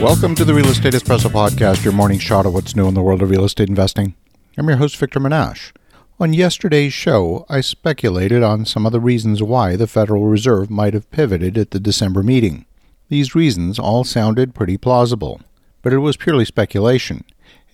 Welcome to the Real Estate Espresso Podcast, your morning shot of what's new in the world of real estate investing. I'm your host, Victor Menasce. On yesterday's show, I speculated on some of the reasons why the Federal Reserve might have pivoted at the December meeting. These reasons all sounded pretty plausible, but it was purely speculation.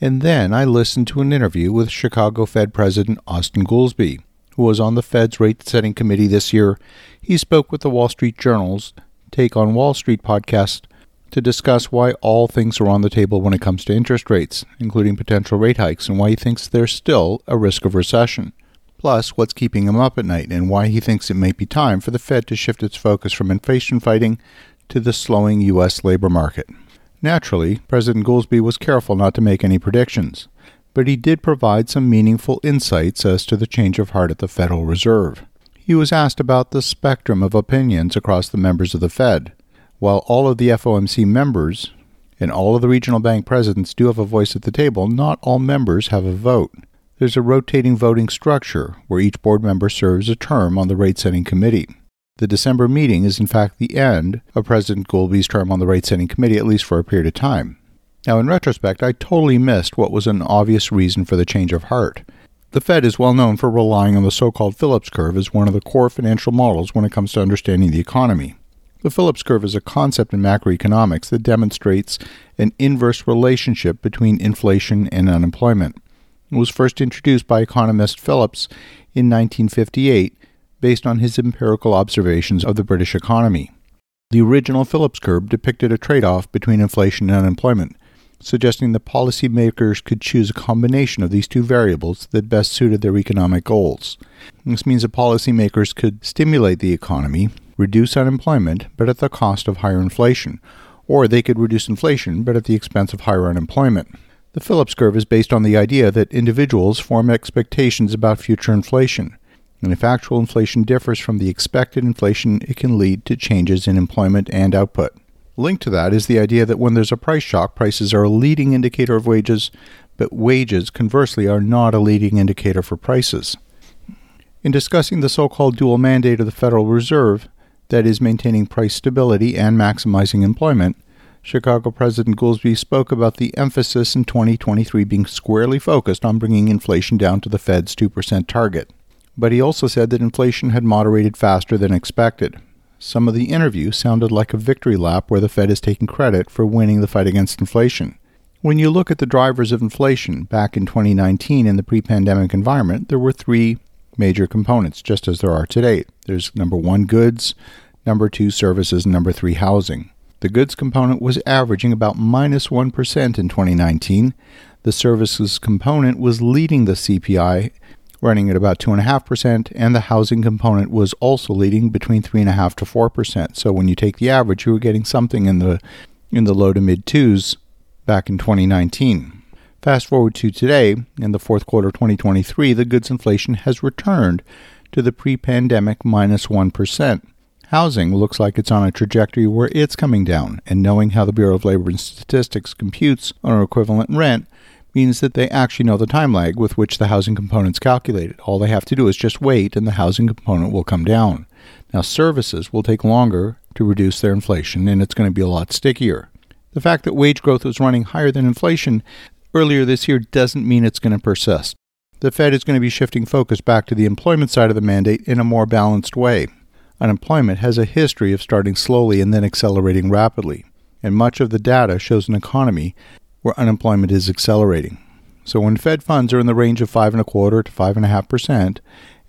And then I listened to an interview with Chicago Fed President Austan Goolsbee, who was on the Fed's rate setting committee this year. He spoke with the Wall Street Journal's Take on Wall Street podcast to discuss why all things are on the table when it comes to interest rates, including potential rate hikes, and why he thinks there's still a risk of recession. Plus, what's keeping him up at night, and why he thinks it may be time for the Fed to shift its focus from inflation fighting to the slowing U.S. labor market. Naturally, President Goolsbee was careful not to make any predictions, but he did provide some meaningful insights as to the change of heart at the Federal Reserve. He was asked about the spectrum of opinions across the members of the Fed. While all of the FOMC members and all of the regional bank presidents do have a voice at the table, not all members have a vote. There's a rotating voting structure where each board member serves a term on the rate setting committee. The December meeting is in fact the end of President Goolsbee's term on the rate setting committee, at least for a period of time. Now, in retrospect, I totally missed what was an obvious reason for the change of heart. The Fed is well known for relying on the so called Phillips curve as one of the core financial models when it comes to understanding the economy. The Phillips curve is a concept in macroeconomics that demonstrates an inverse relationship between inflation and unemployment. It was first introduced by economist Phillips in 1958 based on his empirical observations of the British economy. The original Phillips curve depicted a trade off between inflation and unemployment, suggesting that policymakers could choose a combination of these two variables that best suited their economic goals. This means that policymakers could stimulate the economy reduce unemployment, but at the cost of higher inflation, or they could reduce inflation, but at the expense of higher unemployment. The Phillips curve is based on the idea that individuals form expectations about future inflation, and if actual inflation differs from the expected inflation, it can lead to changes in employment and output. Linked to that is the idea that when there's a price shock, prices are a leading indicator of wages, but wages, conversely, are not a leading indicator for prices. In discussing the so called dual mandate of the Federal Reserve, that is, maintaining price stability and maximizing employment, Chicago President Goolsbee spoke about the emphasis in 2023 being squarely focused on bringing inflation down to the Fed's 2% target. But he also said that inflation had moderated faster than expected. Some of the interview sounded like a victory lap where the Fed is taking credit for winning the fight against inflation. When you look at the drivers of inflation back in 2019 in the pre pandemic environment, there were three major components, just as there are today. There's number one, goods, number two, services, and number three, housing. The goods component was averaging about minus 1 in 2019. The services component was leading the CPI, running at about 2.5%, and the housing component was also leading between 3.5 to 4%. So when you take the average, you were getting something in the in the low to mid twos back in 2019. Fast forward to today, in the fourth quarter of 2023, the goods inflation has returned to the pre pandemic minus 1. Housing looks like it's on a trajectory where it's coming down, and knowing how the Bureau of Labor and Statistics computes an equivalent rent means that they actually know the time lag with which the housing component is calculated. All they have to do is just wait, and the housing component will come down. Now, services will take longer to reduce their inflation, and it's going to be a lot stickier. The fact that wage growth was running higher than inflation earlier this year doesn't mean it's going to persist. The Fed is going to be shifting focus back to the employment side of the mandate in a more balanced way. Unemployment has a history of starting slowly and then accelerating rapidly, and much of the data shows an economy where unemployment is accelerating. So when Fed funds are in the range of five and a quarter to five and a half percent,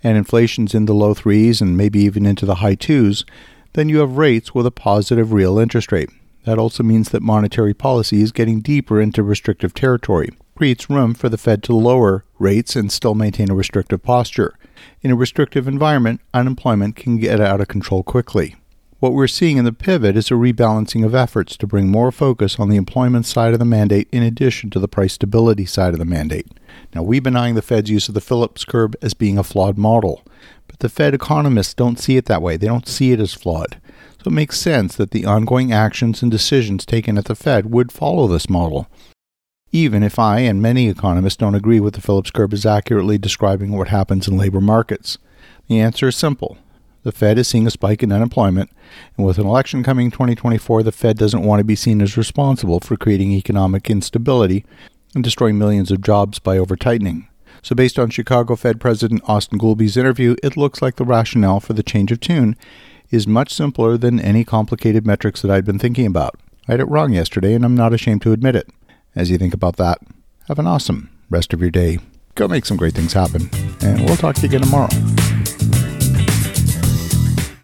and inflation's in the low threes and maybe even into the high twos, then you have rates with a positive real interest rate. That also means that monetary policy is getting deeper into restrictive territory, creates room for the Fed to lower rates and still maintain a restrictive posture. In a restrictive environment, unemployment can get out of control quickly. What we're seeing in the pivot is a rebalancing of efforts to bring more focus on the employment side of the mandate in addition to the price stability side of the mandate. Now, we've been eyeing the Fed's use of the Phillips curve as being a flawed model, but the Fed economists don't see it that way. They don't see it as flawed. So it makes sense that the ongoing actions and decisions taken at the Fed would follow this model. Even if I and many economists don't agree with the Phillips curve as accurately describing what happens in labor markets, the answer is simple. The Fed is seeing a spike in unemployment, and with an election coming in 2024, the Fed doesn't want to be seen as responsible for creating economic instability and destroying millions of jobs by over tightening. So, based on Chicago Fed President Austan Goolsbee's interview, it looks like the rationale for the change of tune is much simpler than any complicated metrics that I'd been thinking about. I had it wrong yesterday, and I'm not ashamed to admit it. As you think about that, have an awesome rest of your day. Go make some great things happen, and we'll talk to you again tomorrow.